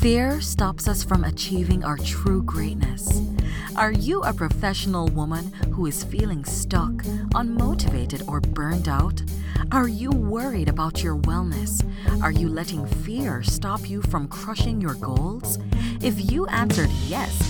Fear stops us from achieving our true greatness. Are you a professional woman who is feeling stuck, unmotivated, or burned out? Are you worried about your wellness? Are you letting fear stop you from crushing your goals? If you answered yes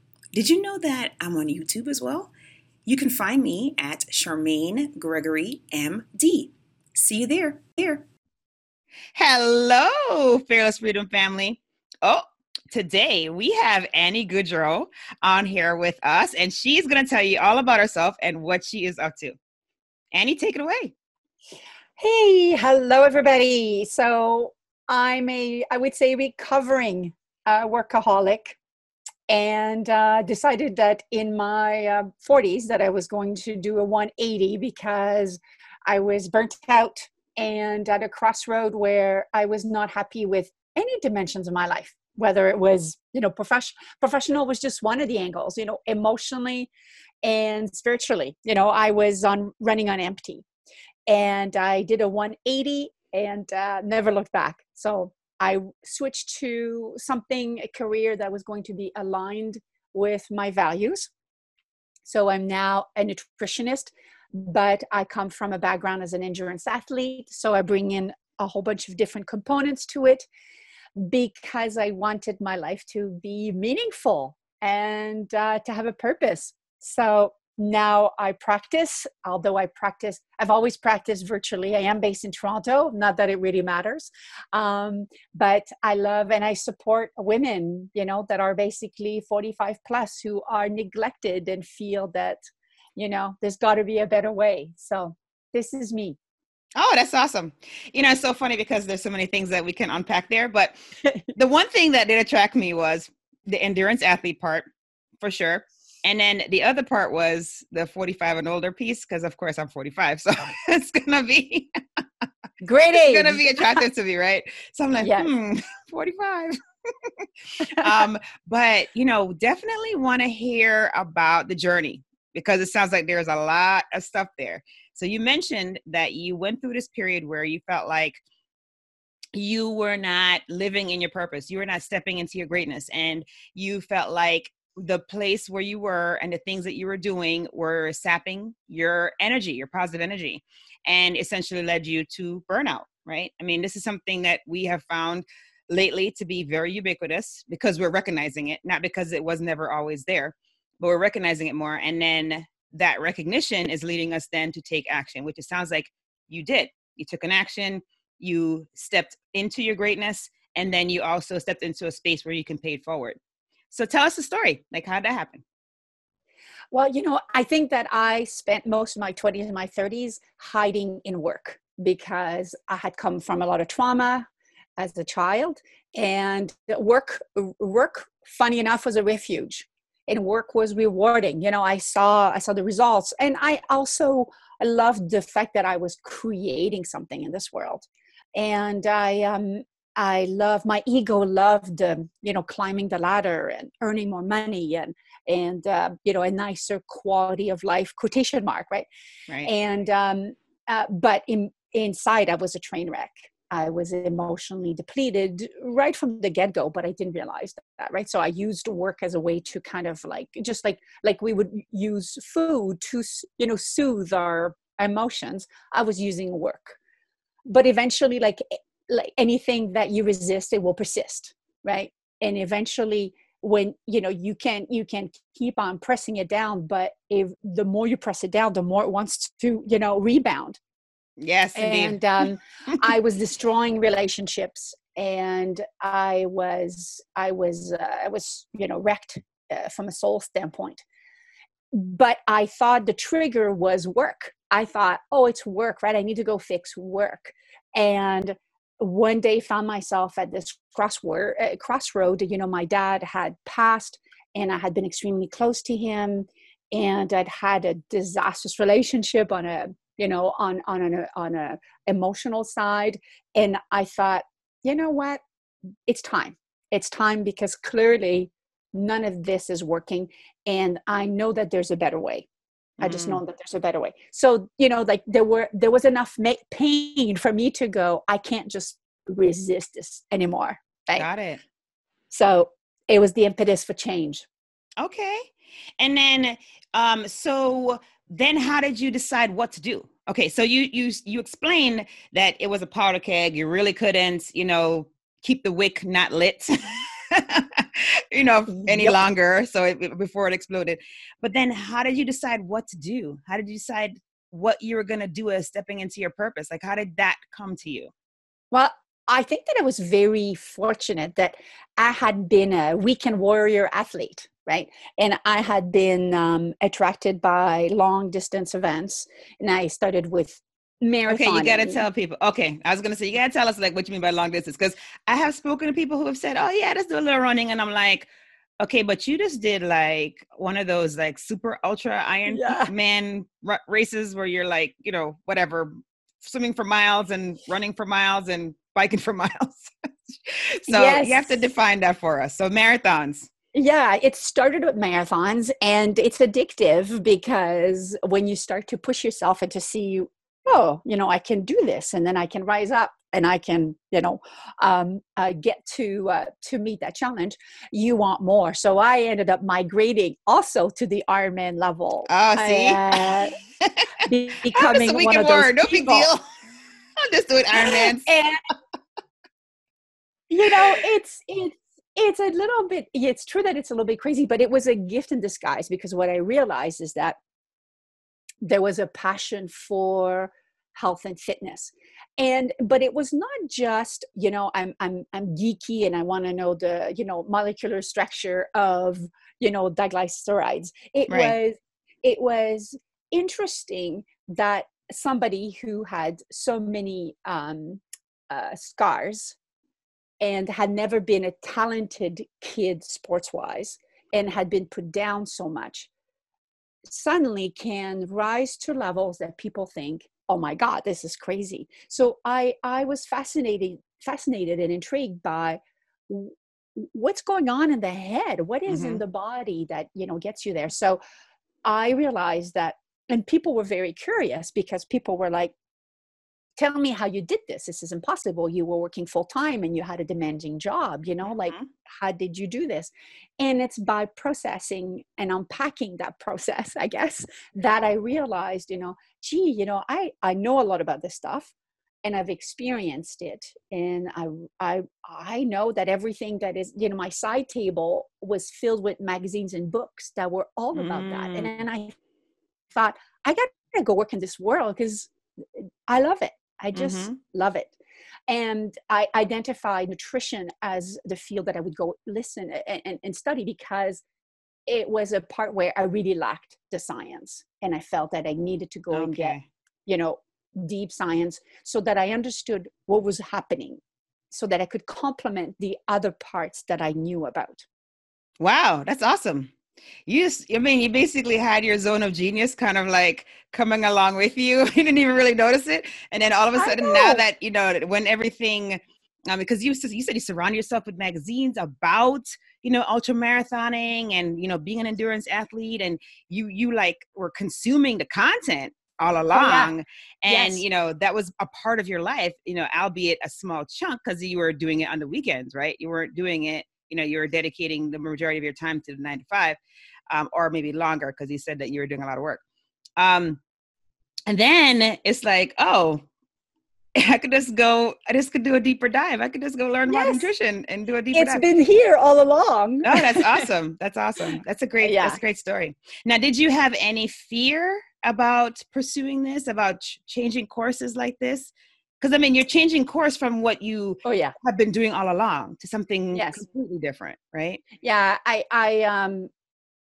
Did you know that I'm on YouTube as well? You can find me at Charmaine Gregory MD. See you there. Here. Hello, Fearless Freedom family. Oh, today we have Annie Goodrow on here with us, and she's going to tell you all about herself and what she is up to. Annie, take it away. Hey, hello, everybody. So I'm a, I would say, recovering uh, workaholic and uh, decided that in my uh, 40s that I was going to do a 180 because I was burnt out and at a crossroad where I was not happy with any dimensions of my life. Whether it was, you know, profession, professional was just one of the angles, you know, emotionally and spiritually. You know, I was on running on empty, and I did a 180 and uh, never looked back. So I switched to something, a career that was going to be aligned with my values. So I'm now a nutritionist, but I come from a background as an endurance athlete. So I bring in a whole bunch of different components to it because I wanted my life to be meaningful and uh, to have a purpose. So now I practice, although I practice, I've always practiced virtually. I am based in Toronto, not that it really matters. Um, but I love and I support women, you know, that are basically 45 plus who are neglected and feel that, you know, there's got to be a better way. So this is me. Oh, that's awesome. You know, it's so funny because there's so many things that we can unpack there. But the one thing that did attract me was the endurance athlete part for sure and then the other part was the 45 and older piece because of course i'm 45 so it's gonna be great age. it's gonna be attractive to me right so i'm like yes. hmm 45 um but you know definitely want to hear about the journey because it sounds like there's a lot of stuff there so you mentioned that you went through this period where you felt like you were not living in your purpose you were not stepping into your greatness and you felt like the place where you were and the things that you were doing were sapping your energy, your positive energy, and essentially led you to burnout, right? I mean, this is something that we have found lately to be very ubiquitous because we're recognizing it, not because it was never always there, but we're recognizing it more. And then that recognition is leading us then to take action, which it sounds like you did. You took an action, you stepped into your greatness, and then you also stepped into a space where you can pay it forward. So tell us the story. Like, how did that happen? Well, you know, I think that I spent most of my 20s and my 30s hiding in work because I had come from a lot of trauma as a child and work work funny enough was a refuge and work was rewarding you know i saw i saw the results and i also loved the fact that i was creating something in this world and i um I love my ego loved um, you know climbing the ladder and earning more money and and uh, you know a nicer quality of life quotation mark right? Right. And um, uh, but in, inside I was a train wreck. I was emotionally depleted right from the get go but I didn't realize that right? So I used work as a way to kind of like just like like we would use food to you know soothe our emotions I was using work. But eventually like like anything that you resist it will persist right? And eventually when you know you can you can keep on pressing it down but if the more you press it down the more it wants to you know rebound. Yes indeed. and um, i was destroying relationships and i was i was uh, i was you know wrecked uh, from a soul standpoint. But i thought the trigger was work. I thought oh it's work right? I need to go fix work. And one day found myself at this crossword uh, crossroad you know my dad had passed and i had been extremely close to him and i'd had a disastrous relationship on a you know on on an on a emotional side and i thought you know what? It's time. It's time because clearly none of this is working and i know that there's a better way i just know mm. that there's a better way. So you know like there were there was enough ma- pain for me to go i can't just resist this anymore. Right? got it. So it was the impetus for change. Okay. And then um so then how did you decide what to do? Okay so you you you explained that it was a powder keg you really couldn't you know keep the wick not lit you know any yep. longer so it, before it exploded. But then how did you decide what to do? How did you decide what you were going to do as stepping into your purpose? Like how did that come to you? Well i think that i was very fortunate that i had been a weekend warrior athlete right? And i had been um, attracted by long distance events and i started with marathon. Okay, you got to tell people. Okay, I was gonna say you got to tell us like what you mean by long distance because I have spoken to people who have said, "Oh yeah, just do a little running," and I'm like, "Okay, but you just did like one of those like super ultra Iron yeah. Man r- races where you're like, you know, whatever, swimming for miles and running for miles and biking for miles." so yes. you have to define that for us. So marathons. Yeah, it started with marathons and it's addictive because when you start to push yourself and to see oh you know i can do this and then i can rise up and i can you know um, uh, get to uh, to meet that challenge. You want more. So i ended up migrating also to the ironman level. Oh see? Uh, becoming one of those no big deal. I'm just doing ironman. And you know it's it's it's a little bit it's true that it's a little bit crazy but it was a gift in disguise because what i realized is that there was a passion for health and fitness and but it was not just you know i'm i'm i'm geeky and i want to know the you know molecular structure of you know diglycerides it right. was it was interesting that somebody who had so many um, uh, scars and had never been a talented kid sports wise and had been put down so much suddenly can rise to levels that people think oh my god this is crazy so i i was fascinated fascinated and intrigued by what's going on in the head what is mm-hmm. in the body that you know gets you there so i realized that and people were very curious because people were like tell me how you did this this is impossible you were working full time and you had a demanding job you know mm-hmm. like how did you do this and it's by processing and unpacking that process i guess that i realized you know gee you know i i know a lot about this stuff and i've experienced it and i i i know that everything that is you know my side table was filled with magazines and books that were all about mm. that and, mm. and i thought i gotta go work in this world because i love it I just mm-hmm. love it. And I identify nutrition as the field that I would go listen and, and, and study because it was a part where I really lacked the science. And I felt that I needed to go okay. and get, you know, deep science so that I understood what was happening so that I could complement the other parts that I knew about. Wow, that's awesome you just, I mean, you basically had your zone of genius kind of like coming along with you. you didn't even really notice it. And then all of a sudden, now that, you know, when everything, um, because you, you said you surround yourself with magazines about, you know, ultra marathoning and, you know, being an endurance athlete and you, you like were consuming the content all along. Oh, yeah. And, yes. you know, that was a part of your life, you know, albeit a small chunk because you were doing it on the weekends, right? You weren't doing it you know you're dedicating the majority of your time to the nine to five um, or maybe longer because you said that you were doing a lot of work um, and then it's like oh I could just go. I just could do a deeper dive. I could just go learn yes. about nutrition and do a deeper. It's dive. It's been here all along. oh, that's awesome. That's awesome. That's a great. Yeah. That's a great story. Now, did you have any fear about pursuing this? About ch- changing courses like this? Because I mean you're changing course from what you oh yeah have been doing all along to something yes. completely different, right? Yeah, I I um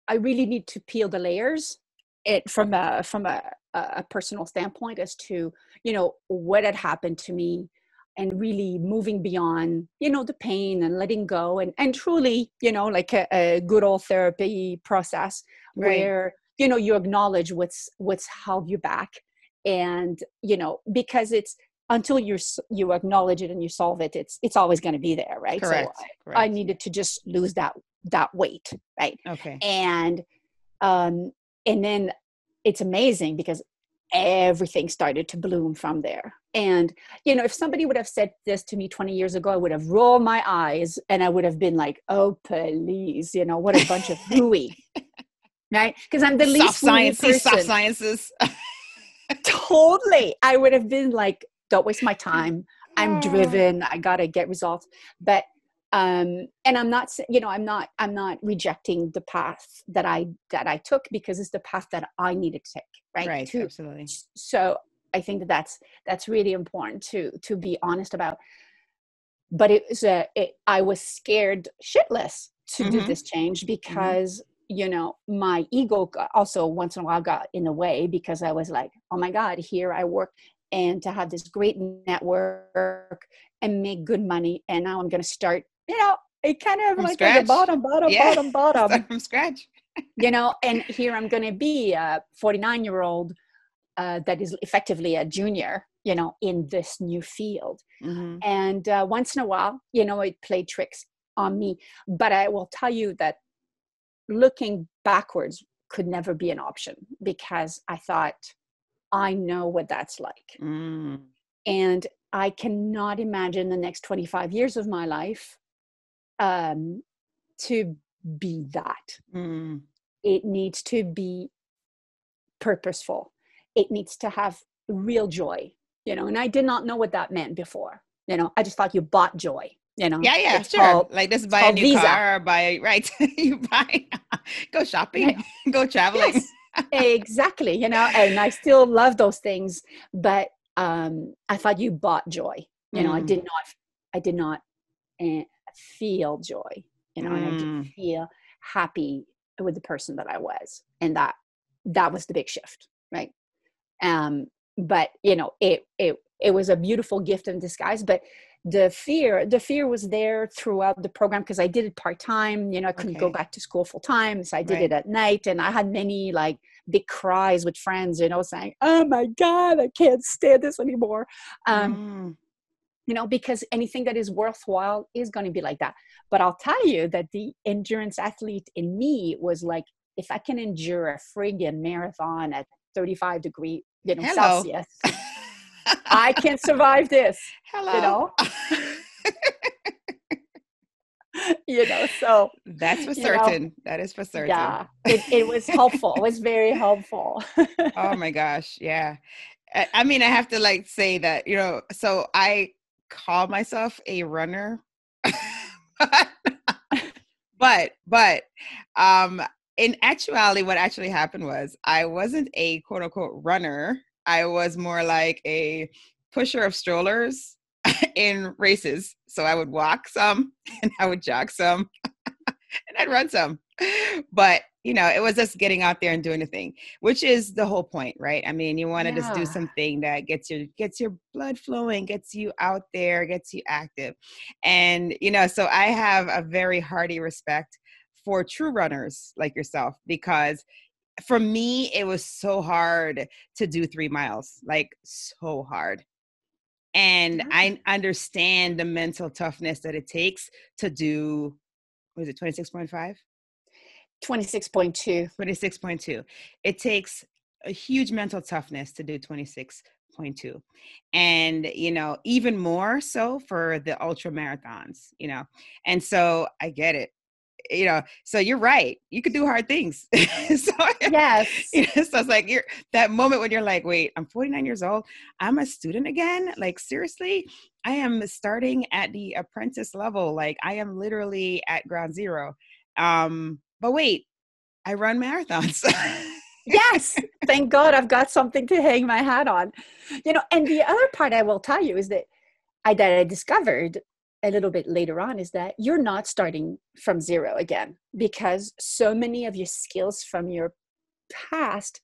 I really need to peel the layers it from a from a, a personal standpoint as to you know what had happened to me and really moving beyond you know the pain and letting go and and truly you know like a, a good old therapy process right. where you know you acknowledge what's what's held you back and you know because it's until you you acknowledge it and you solve it it's it's always going to be there right? Correct, so correct. I, I needed to just lose that that weight right? Okay. And um and then it's amazing because everything started to bloom from there. And you know if somebody would have said this to me 20 years ago i would have rolled my eyes and i would have been like oh please you know what a bunch of hooey right? Because i'm the soft least sciences soft sciences. Totally. I would have been like don't waste my time. I'm driven. I gotta get results. But um and i'm not you know i'm not i'm not rejecting the path that i that i took because it's the path that i needed to take right? Right to, absolutely. so i think that that's that's really important to to be honest about. But it was a it, i was scared shitless to mm-hmm. do this change mm-hmm. because mm-hmm. you know my ego also once in a while got in the way because i was like oh my god here i work and to have this great network and make good money and now i'm going to start you know it kind of from like the bottom bottom yeah. bottom bottom. Start from scratch. You know and here i'm going to be a 49 year old uh, that is effectively a junior you know in this new field. Mm-hmm. and uh, once in a while you know it played tricks on me. But i will tell you that looking backwards could never be an option because i thought i know what that's like. Mm. and i cannot imagine the next 25 years of my life um, to be that. Mm. it needs to be purposeful. It needs to have real joy you know and i did not know what that meant before you know i just thought you bought joy you know. Yeah yeah sure. called, like this buy a new Visa. car or buy right you buy go shopping go traveling yes, exactly you know and i still love those things but um i thought you bought joy you know Mm. i did not i did not uh, feel joy you know and i didn't Mm. feel happy with the person that i was and that that was the big shift right um but you know it it it was a beautiful gift in disguise but the fear the fear was there throughout the program because i did it part-time you know i couldn't go back to school full time so i did Right. it at night and i had many like big cries with friends you know saying oh my god i can't stand this anymore um Mm. you know because anything that is worthwhile is going to be like that but i'll tell you that the endurance athlete in me was like if i can endure a friggin marathon at 35 degree you know Hello. celsius i can't survive this hello. know? you know so that's for you know, certain. That is for certain. yeah it, it was helpful. It was very helpful. Oh my gosh yeah. I, I mean i have to like say that you know so i call myself a runner but but um in actuality what actually happened was i wasn't a quote unquote runner i was more like a pusher of strollers in races. So i would walk some and i would jog some and i'd run some. But you know it was just getting out there and doing the thing which is the whole point right? I mean you want to just do something that gets your gets your blood flowing gets you out there gets you active. And you know so i have a very hearty respect for true runners like yourself because for me it was so hard to do three miles like so hard. And i understand the mental toughness that it takes to do was it 26.5 26.2 26.2 it takes a huge mental toughness to do 26.2 and you know even more so for the ultra marathons you know? And so i get it you know so you're right you could do hard things. So yes. you know, so it's like you're that moment when you're like wait i'm 49 years old i'm a student again? Like seriously i am starting at the apprentice level like i am literally at ground zero. Um but wait i run marathons. Yes thank god i've got something to hang my hat on. You know and the other part i will tell you is that i that i discovered a little bit later on is that you're not starting from zero again because so many of your skills from your past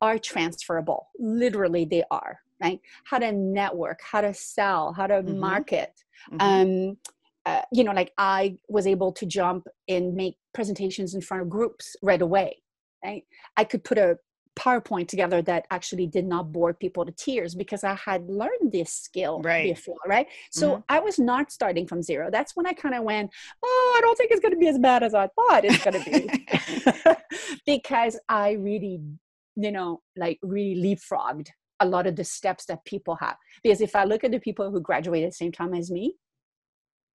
are transferable literally they are right? How to network, how to sell, how to mm-hmm. market. Mm-hmm. Um, uh, you know, like I was able to jump and make presentations in front of groups right away. Right? I could put a PowerPoint together that actually did not bore people to tears because I had learned this skill right. before, right? So mm-hmm. I was not starting from zero. That's when I kind of went, oh, I don't think it's going to be as bad as I thought it's going to be. because I really, you know, like really leapfrogged a lot of the steps that people have. Because if I look at the people who graduated at the same time as me,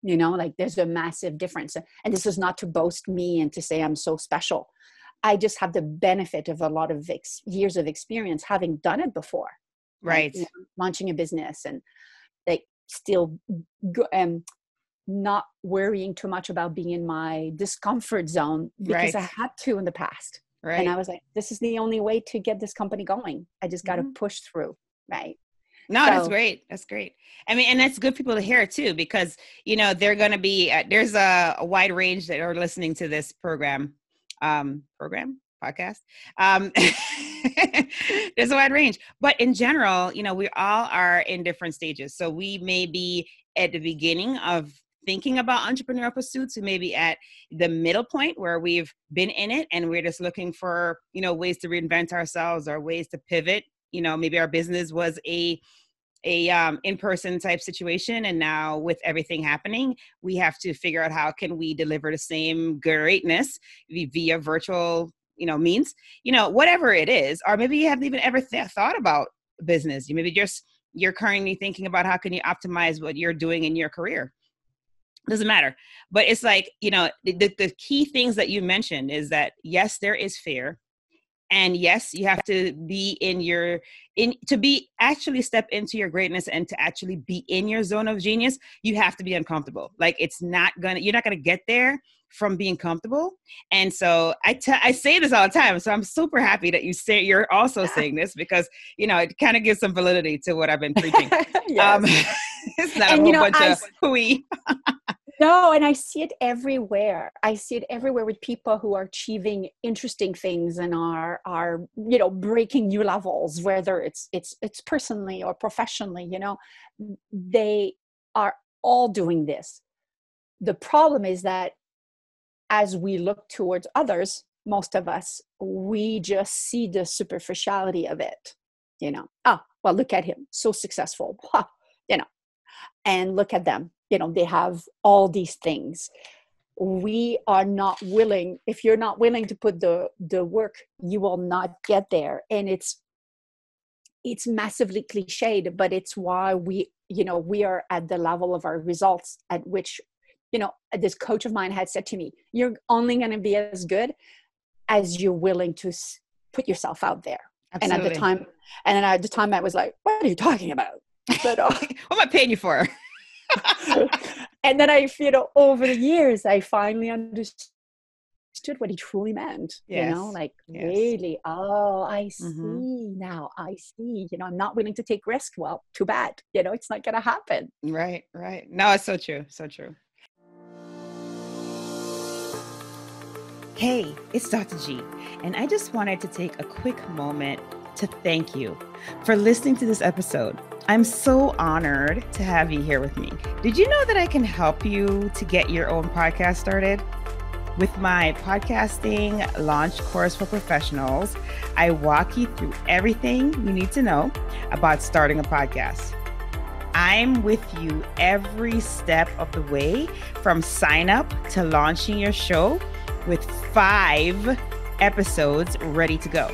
you know, like there's a massive difference. And this is not to boast me and to say I'm so special I just have the benefit of a lot of ex- years of experience having done it before. Right. You know, launching a business and like still um, not worrying too much about being in my discomfort zone because right. I had to in the past. Right. And I was like, this is the only way to get this company going. I just got to mm-hmm. push through. Right. No, so, that's great. That's great. I mean, and that's good people to hear too, because you know they're going to be. Uh, there's a, a, wide range that are listening to this program um, program podcast. Um, there's a wide range, but in general, you know, we all are in different stages. So we may be at the beginning of thinking about entrepreneurial pursuits we may be at the middle point where we've been in it and we're just looking for you know ways to reinvent ourselves or ways to pivot you know maybe our business was a a um, in-person type situation and now with everything happening we have to figure out how can we deliver the same greatness via virtual you know means you know whatever it is or maybe you haven't even ever th- thought about business. You maybe just you're currently thinking about how can you optimize what you're doing in your career. Doesn't matter. But it's like you know the, the key things that you mentioned is that yes there is fear and yes you have to be in your in to be actually step into your greatness and to actually be in your zone of genius you have to be uncomfortable. Like it's not gonna you're not gonna get there from being comfortable. And so I, t- I say this all the time so i'm super happy that you say you're also saying this because you know it kind of gives some validity to what i've been preaching. Um, it's not and, a whole know, bunch I, of hooey no and i see it everywhere. I see it everywhere with people who are achieving interesting things and are are you know breaking new levels whether it's it's it's personally or professionally you know. They are all doing this. The problem is that as we look towards others most of us we just see the superficiality of it you know. Oh well look at him. So successful. Huh, you know. And look at them you know they have all these things. We are not willing if you're not willing to put the the work you will not get there. And it's it's massively cliched but it's why we you know we are at the level of our results at which you know this coach of mine had said to me you're only going to be as good as you're willing to put yourself out there. Absolutely. and at the time and at the time i was like what are you talking about? But uh, what am i paying you for and then I, you know, over the years, I finally understood what he truly meant. Yes. You know, like yes. really, oh, I mm-hmm. see mm-hmm. now. I see. You know, I'm not willing to take risk. Well, too bad. You know, it's not going to happen. Right, right. No, it's so true. So true. Hey, it's Dr. G, and I just wanted to take a quick moment to thank you for listening to this episode. I'm so honored to have you here with me. Did you know that I can help you to get your own podcast started? With my podcasting launch course for professionals, I walk you through everything you need to know about starting a podcast. I'm with you every step of the way from sign up to launching your show with five episodes ready to go.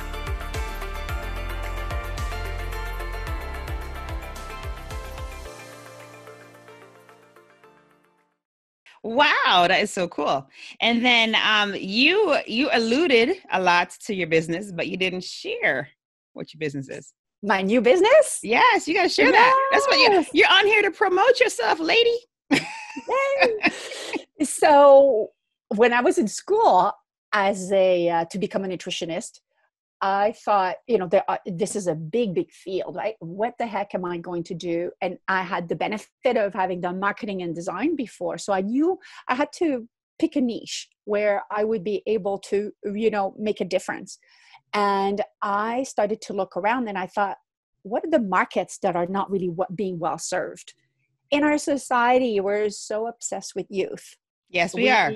Wow, that is so cool. And then um, you you alluded a lot to your business, but you didn't share what your business is. My new business? Yes, you got to share yes. that. That's what you, you're on here to promote yourself, lady. so when I was in school as a uh, to become a nutritionist, I thought, you know, there are, this is a big, big field, right? What the heck am I going to do? And I had the benefit of having done marketing and design before, so I knew I had to pick a niche where I would be able to, you know, make a difference. And I started to look around, and I thought, what are the markets that are not really being well served? In our society, we're so obsessed with youth. Yes, we, we are.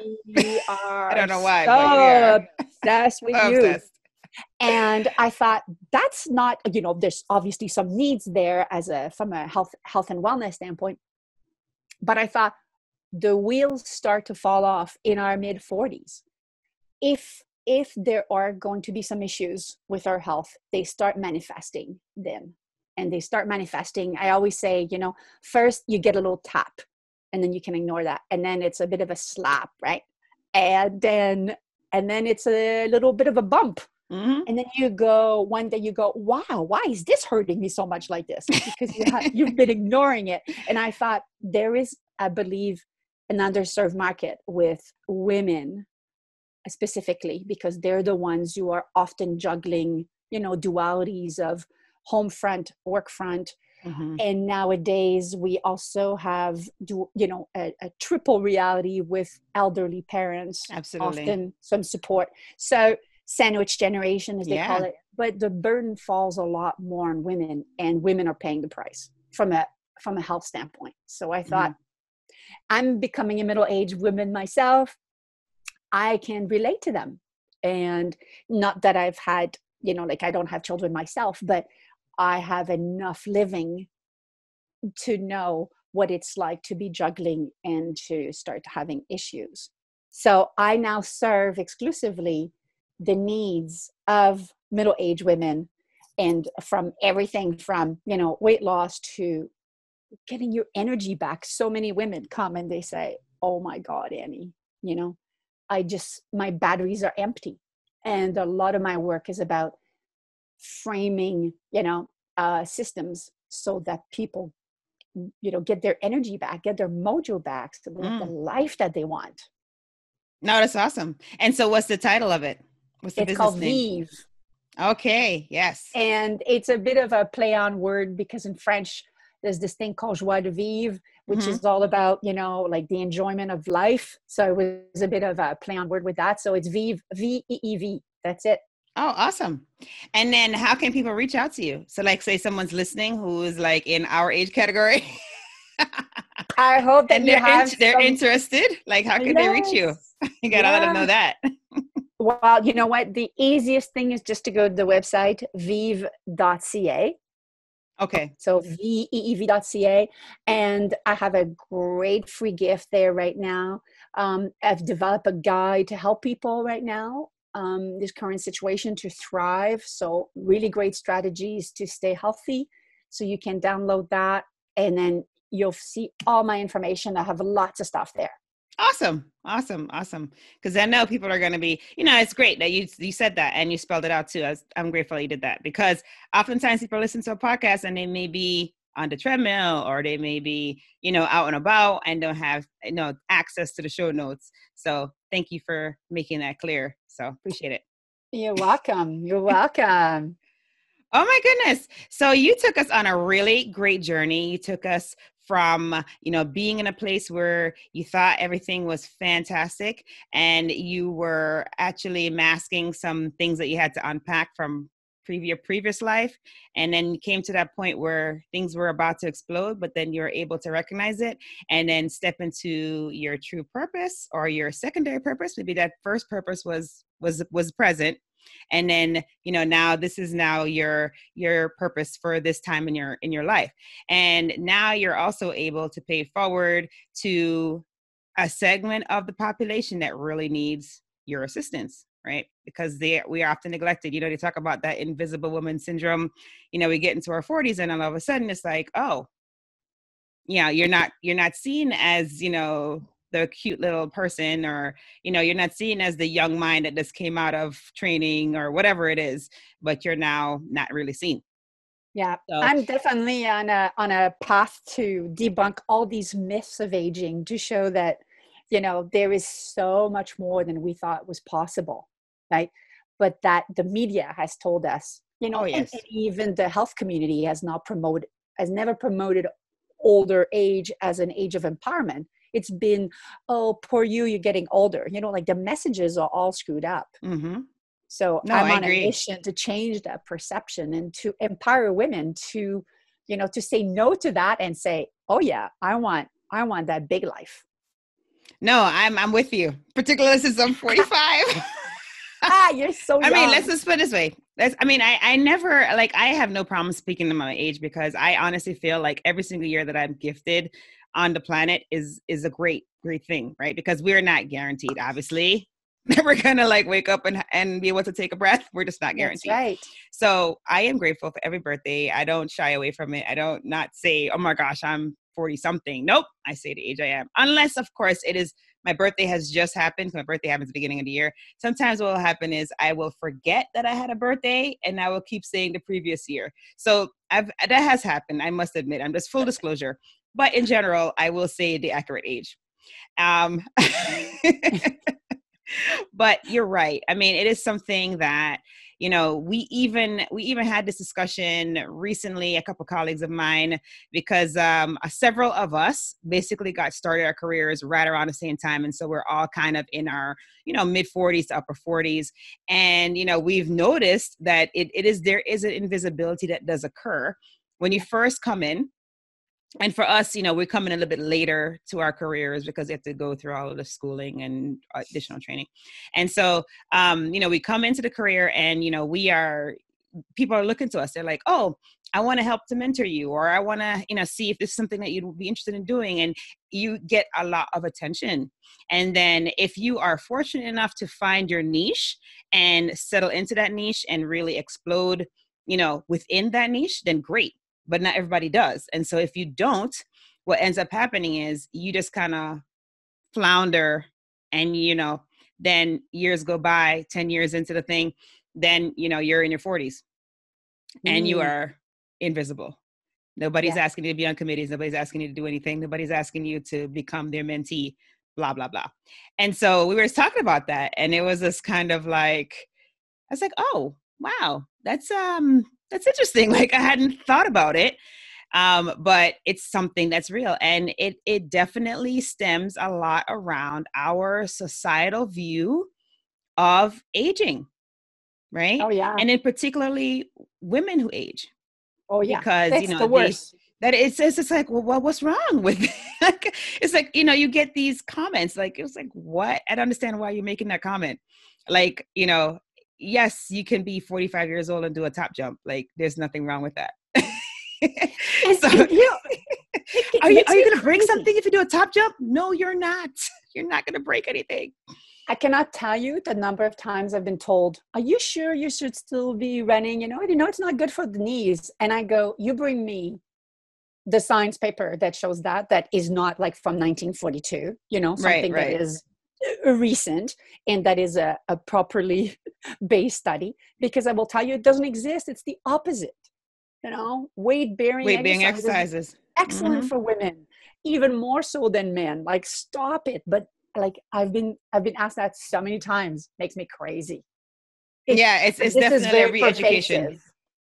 are. I don't know why. So obsessed with youth. Obsessed and i thought that's not you know there's obviously some needs there as a from a health health and wellness standpoint. But i thought the wheels start to fall off in our mid 40s if if there are going to be some issues with our health they start manifesting them. And they start manifesting i always say you know first you get a little tap and then you can ignore that. And then it's a bit of a slap right? And then and then it's a little bit of a bump Mm-hmm. And then you go one day, you go, wow, why is this hurting me so much like this? Because you have, you've been ignoring it. And I thought there is, I believe, an underserved market with women specifically because they're the ones who are often juggling, you know, dualities of home front, work front. Mm-hmm. And nowadays we also have, do, you know, a, a triple reality with elderly parents. Absolutely. Often some support. So sandwich generation as they yeah. call it but the burden falls a lot more on women and women are paying the price from a from a health standpoint so i thought mm-hmm. i'm becoming a middle-aged woman myself i can relate to them and not that i've had you know like i don't have children myself but i have enough living to know what it's like to be juggling and to start having issues so i now serve exclusively the needs of middle-aged women and from everything from you know weight loss to getting your energy back. So many women come and they say oh my god annie you know i just my batteries are empty. And a lot of my work is about framing you know uh, systems so that people you know get their energy back get their mojo back live mm. the life that they want. No that's awesome. And so what's the title of it What's the it's called name? Veev. Okay, yes. And it's a bit of a play on word because in French, there's this thing called joie de vivre, which mm-hmm. is all about, you know, like the enjoyment of life. So it was a bit of a play on word with that. So it's veev, V E E V. That's it. Oh, awesome. And then how can people reach out to you? So, like, say someone's listening who is like in our age category. I hope that and they're, in, they're interested. Like, how can yes. they reach you? You gotta yeah. let them know that. well, you know what? The easiest thing is just to go to the website veev.ca. Okay. So veev.ca. And I have a great free gift there right now. Um, I've developed a guide to help people right now um, this current situation to thrive. So, really great strategies to stay healthy. So, you can download that and then you'll see all my information. I have lots of stuff there. Awesome. Awesome. Awesome. Because I know people are going to be, you know, it's great that you you said that and you spelled it out too. I am grateful you did that because oftentimes people listen to a podcast and they may be on the treadmill or they may be, you know, out and about and don't have, you know, access to the show notes. So thank you for making that clear. So appreciate it. You're welcome. You're welcome. Oh my goodness. So you took us on a really great journey. You took us from you know being in a place where you thought everything was fantastic and you were actually masking some things that you had to unpack from previous previous life and then came to that point where things were about to explode but then you're able to recognize it and then step into your true purpose or your secondary purpose maybe that first purpose was was was present and then you know now this is now your your purpose for this time in your in your life. And now you're also able to pay forward to a segment of the population that really needs your assistance right? Because they we are often neglected. You know they talk about that invisible woman syndrome. You know we get into our 40s and all of a sudden it's like oh yeah you're not you're not seen as you know the cute little person or you know you're not seen as the young mind that just came out of training or whatever it is but you're now not really seen Yeah, so. I'm definitely on a on a path to debunk all these myths of aging to show that you know there is so much more than we thought was possible, right? But that the media has told us, you know, oh, yes. and, and even the health community has not promoted has never promoted older age as an age of empowerment. It's been, oh, poor you, you're getting older. You know, like the messages are all screwed up. Mm-hmm. So no, I'm on a mission to change that perception and to empower women to, you know, to say no to that and say, oh yeah, I want, I want that big life. No, I'm I'm with you. Particularly since I'm 45. ah, you're so young. I mean, let's just put it this way. That's, I mean, I, I never like I have no problem speaking to my age because I honestly feel like every single year that I'm gifted on the planet is is a great great thing, right? Because we're not guaranteed, obviously. never gonna like wake up and and be able to take a breath. We're just not guaranteed. That's right. So I am grateful for every birthday. I don't shy away from it. I don't not say, oh my gosh, I'm 40 something. Nope. I say the age I am. Unless of course it is my birthday has just happened. My birthday happens at the beginning of the year. Sometimes what will happen is I will forget that I had a birthday and I will keep saying the previous year. So I've that has happened. I must admit. I'm just full disclosure. But in general, I will say the accurate age. Um but you're right. I mean, it is something that you know we even we even had this discussion recently a couple colleagues of mine because um, uh, several of us basically got started our careers right around the same time and so we're all kind of in our you know mid 40s to upper 40s and you know we've noticed that it, it is there is an invisibility that does occur when you first come in and for us, you know, we're coming a little bit later to our careers because we have to go through all of the schooling and additional training. And so, um, you know, we come into the career and, you know, we are, people are looking to us. They're like, oh, I want to help to mentor you, or I want to, you know, see if this is something that you'd be interested in doing. And you get a lot of attention. And then if you are fortunate enough to find your niche and settle into that niche and really explode, you know, within that niche, then great but not everybody does. And so if you don't, what ends up happening is you just kind of flounder and you know, then years go by, 10 years into the thing, then you know, you're in your 40s and you mm. are invisible. Nobody's yeah. asking you to be on committees, nobody's asking you to do anything, nobody's asking you to become their mentee, blah, blah, blah. And so we were just talking about that, and it was this kind of like, I was like, oh, wow, that's um that's interesting. Like I hadn't thought about it. Um, but it's something that's real and it it definitely stems a lot around our societal view of aging right oh yeah and in particularly women who age oh yeah because you know the worst. They, that it's, it's it's like well, well what's wrong with like it's like you know you get these comments like it was like what i don't understand why you're making that comment like you know yes, you can be 45 years old and do a top jump. Like there's nothing wrong with that. so, you, are you, are you going to break something if you do a top jump? No, you're not. You're not going to break anything. I cannot tell you the number of times I've been told, Are you sure you should still be running? You know, you know, it's not good for the knees. And I go, You bring me the science paper that shows that, that is not like from 1942, you know, something right, right. that is recent and that is a, a properly based study because i will tell you it doesn't exist. It's the opposite you know? Weight bearing weight bearing exercises excellent mm-hmm. for women even more so than men. Like stop it. But like i've been i've been asked that so many times. Makes me crazy. It's, yeah it's, it's definitely every education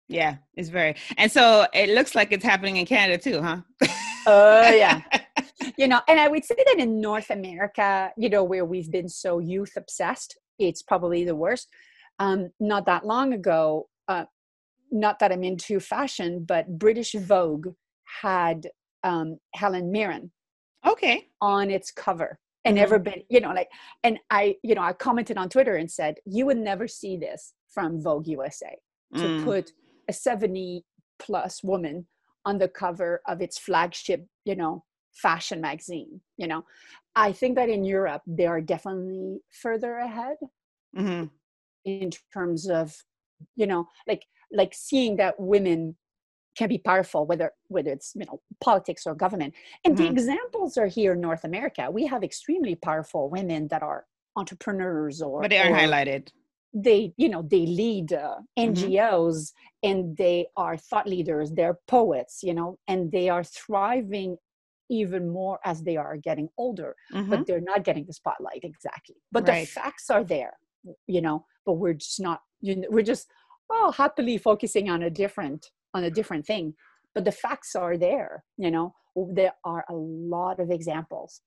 yeah it's very and so it looks like it's happening in canada too huh oh yeah you know, and I would say that in North America, you know, where we've been so youth obsessed, it's probably the worst. Um, not that long ago, uh, not that I'm into fashion, but British Vogue had um, Helen Mirren. Okay. On its cover. And mm-hmm. everybody, you know, like, and I, you know, I commented on Twitter and said, you would never see this from Vogue USA to mm. put a 70 plus woman on the cover of its flagship, you know, fashion magazine you know i think that in europe they are definitely further ahead mm-hmm. in terms of you know like like seeing that women can be powerful whether whether it's you know politics or government and mm-hmm. the examples are here in north america we have extremely powerful women that are entrepreneurs or but they are or, highlighted they you know they lead uh, ngos mm-hmm. and they are thought leaders they're poets you know and they are thriving even more as they are getting older mm-hmm. but they're not getting the spotlight exactly but right. the facts are there you know but we're just not you know, we're just oh happily focusing on a different on a different thing but the facts are there you know there are a lot of examples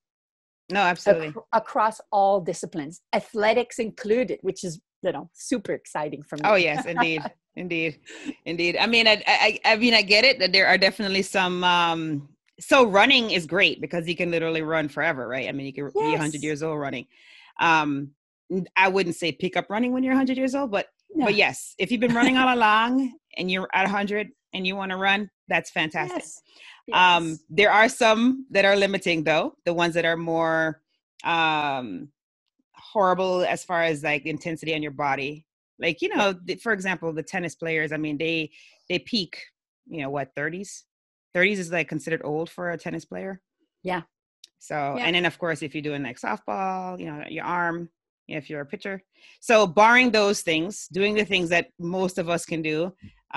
no absolutely ac- across all disciplines athletics included which is you know super exciting for me oh yes indeed indeed indeed i mean I, I i mean i get it that there are definitely some um so running is great because you can literally run forever right i mean you can yes. be 100 years old running um i wouldn't say pick up running when you're 100 years old but no. but yes if you've been running all along and you're at 100 and you want to run that's fantastic yes. Um, yes. um there are some that are limiting though the ones that are more um horrible as far as like intensity on your body. Like you know for example the tennis players i mean they they peak you know what 30s 30s is like considered old for a tennis player. Yeah. So yeah. and then of course if you're doing like softball you know your arm if you're a pitcher. So barring those things doing the things that most of us can do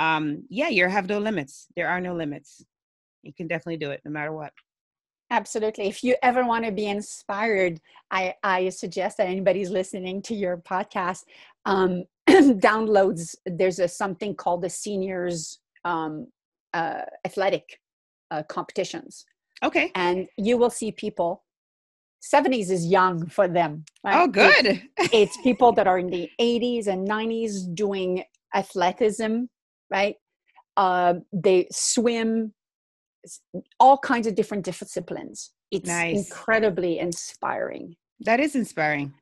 um yeah you have no limits. There are no limits. You can definitely do it no matter what absolutely. If you ever want to be inspired i i suggest that anybody's listening to your podcast um downloads there's a something called the seniors um uh athletic uh, competitions. Okay. And you will see people 70s is young for them right? oh good. it's, it's people that are in the 80s and 90s doing athleticism right? Uh, they swim all kinds of different disciplines. It's nice. incredibly inspiring. That is inspiring.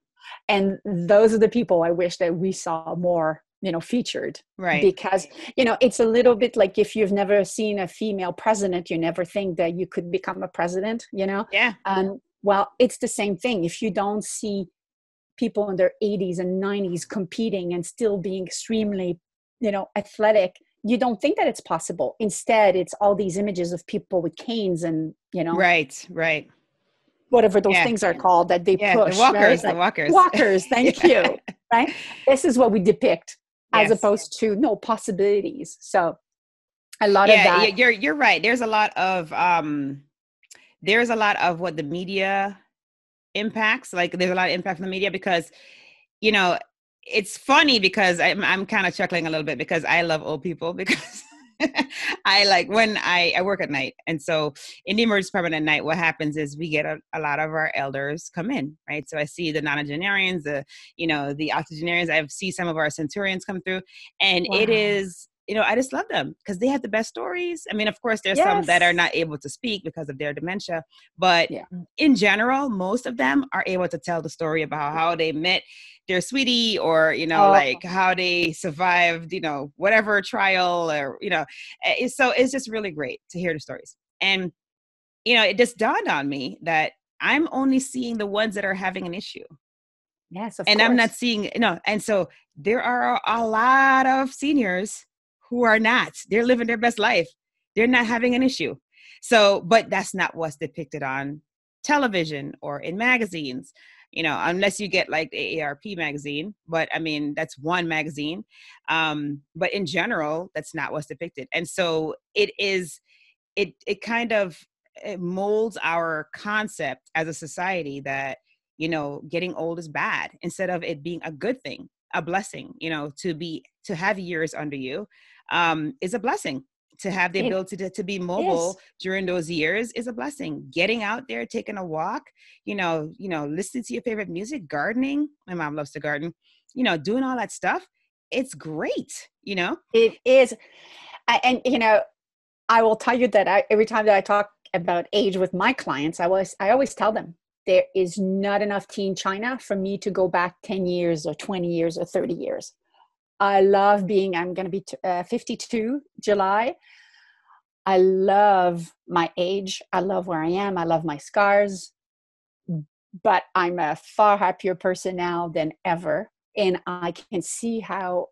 And those are the people I wish that we saw more, you know, featured. Right. Because, you know, it's a little bit like if you've never seen a female president, you never think that you could become a president, you know? Yeah. And well, it's the same thing. If you don't see people in their 80s and 90s competing and still being extremely, you know, athletic, you don't think that it's possible. Instead it's all these images of people with canes and you know right right. whatever those yeah. things are called that they yeah, push the walkers right? like, the walkers. Walkers thank yeah. you right? This is what we depict as opposed to no possibilities. So a lot yeah, of that yeah, you're you're right. There's a lot of um there's a lot of what the media impacts like there's a lot of impact from the media because you know it's funny because I'm I'm kind of chuckling a little bit because I love old people because I like when I I work at night. And so in the emergency department at night what happens is we get a, a lot of our elders come in right? So I see the nonagenarians the you know the octogenarians. I see some of our centurions come through. And wow. it is you know, I just love them because they have the best stories. I mean, of course, there's yes. some that are not able to speak because of their dementia, but yeah. in general, most of them are able to tell the story about how they met their sweetie or, you know, oh. like how they survived, you know, whatever trial or, you know, eh, so it's just really great to hear the stories. And, you know, it just dawned on me that I'm only seeing the ones that are having an issue. Yes, and course. I'm not seeing, you know, and so there are a lot of seniors who are not. They're living their best life. They're not having an issue. So, but that's not what's depicted on television or in magazines, you know, unless you get like the AARP magazine. But I mean, that's one magazine. Um, but in general, that's not what's depicted. And so it is, it, it kind of it molds our concept as a society that, you know, getting old is bad instead of it being a good thing, a blessing, you know, to be, to have years under you um, is a blessing. To have the ability to, to be mobile yes. during those years is a blessing. Getting out there taking a walk you know you know listening to your favorite music gardening. My mom loves to garden. You know doing all that stuff it's great you know? It is. And you know i will tell you that I, every time that i talk about age with my clients i was i always tell them there is not enough teen china for me to go back 10 years or 20 years or 30 years I love being, I'm going to be uh, 52 July. I love my age. I love where I am. I love my scars. But I'm a far happier person now than ever. And I can see how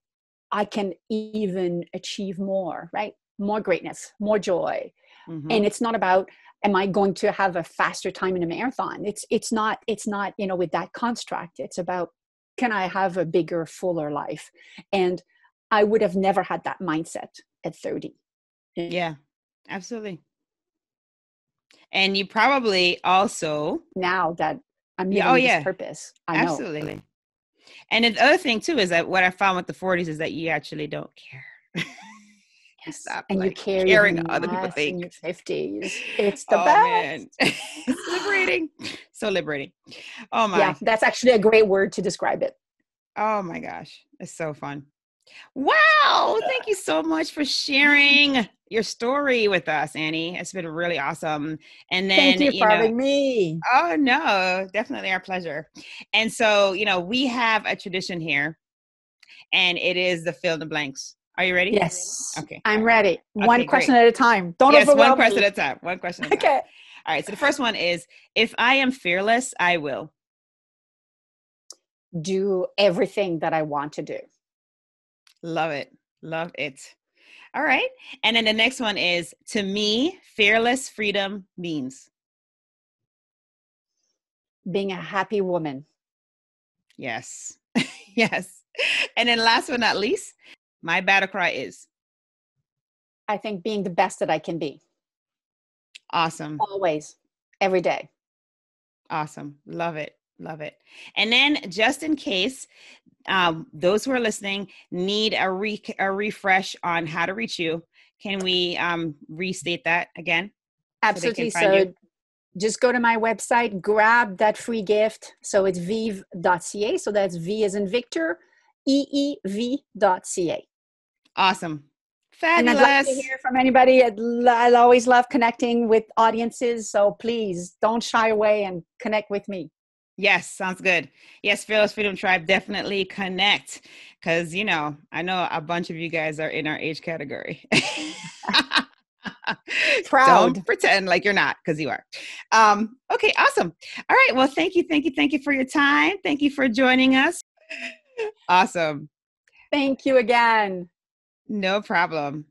I can even achieve more, right? More greatness, more joy. Mm-hmm. And it's not about am I going to have a faster time in a marathon? It's it's not it's not, you know, with that construct. It's about can I have a bigger, fuller life? And I would have never had that mindset at 30. Yeah, absolutely. And you probably also now that I'm living oh, yeah. purpose. I absolutely. Know. And the other thing too is that what I found with the 40s is that you actually don't care. Yes. Stop, and like, you carry caring other people think. in your 50s. It's the oh, best. it's liberating. So liberating. Oh my. Yeah, that's actually a great word to describe it. Oh my gosh. It's so fun. Wow. Thank you so much for sharing your story with us, Annie. It's been really awesome. And then Thank you, you for know, having me. Oh no, definitely our pleasure. And so, you know, we have a tradition here, and it is the fill in the blanks. Are you ready? Yes. Okay. I'm ready. Okay, one question great. at a time. Don't yes, overwhelm one question me. at a time. One question. okay. All right. So the first one is: If I am fearless, I will do everything that I want to do. Love it. Love it. All right. And then the next one is: To me, fearless freedom means being a happy woman. Yes. yes. And then last but not least, my battle cry is I think being the best that I can be. Awesome. Always, every day. Awesome. Love it. Love it. And then, just in case um, those who are listening need a, re- a refresh on how to reach you, can we um, restate that again? Absolutely. So, so just go to my website, grab that free gift. So it's veev.ca. So that's V as in Victor, eev.ca. Awesome. Fabulous. And I'd love to hear from anybody. I'd, I always love connecting with audiences. So please don't shy away and connect with me. Yes, sounds good. Yes, Fearless Freedom Tribe, definitely connect because, you know, I know a bunch of you guys are in our age category. Proud. Don't pretend like you're not because you are. Um, okay, awesome. All right. Well, thank you, thank you, thank you for your time. Thank you for joining us. Awesome. Thank you again. No problem.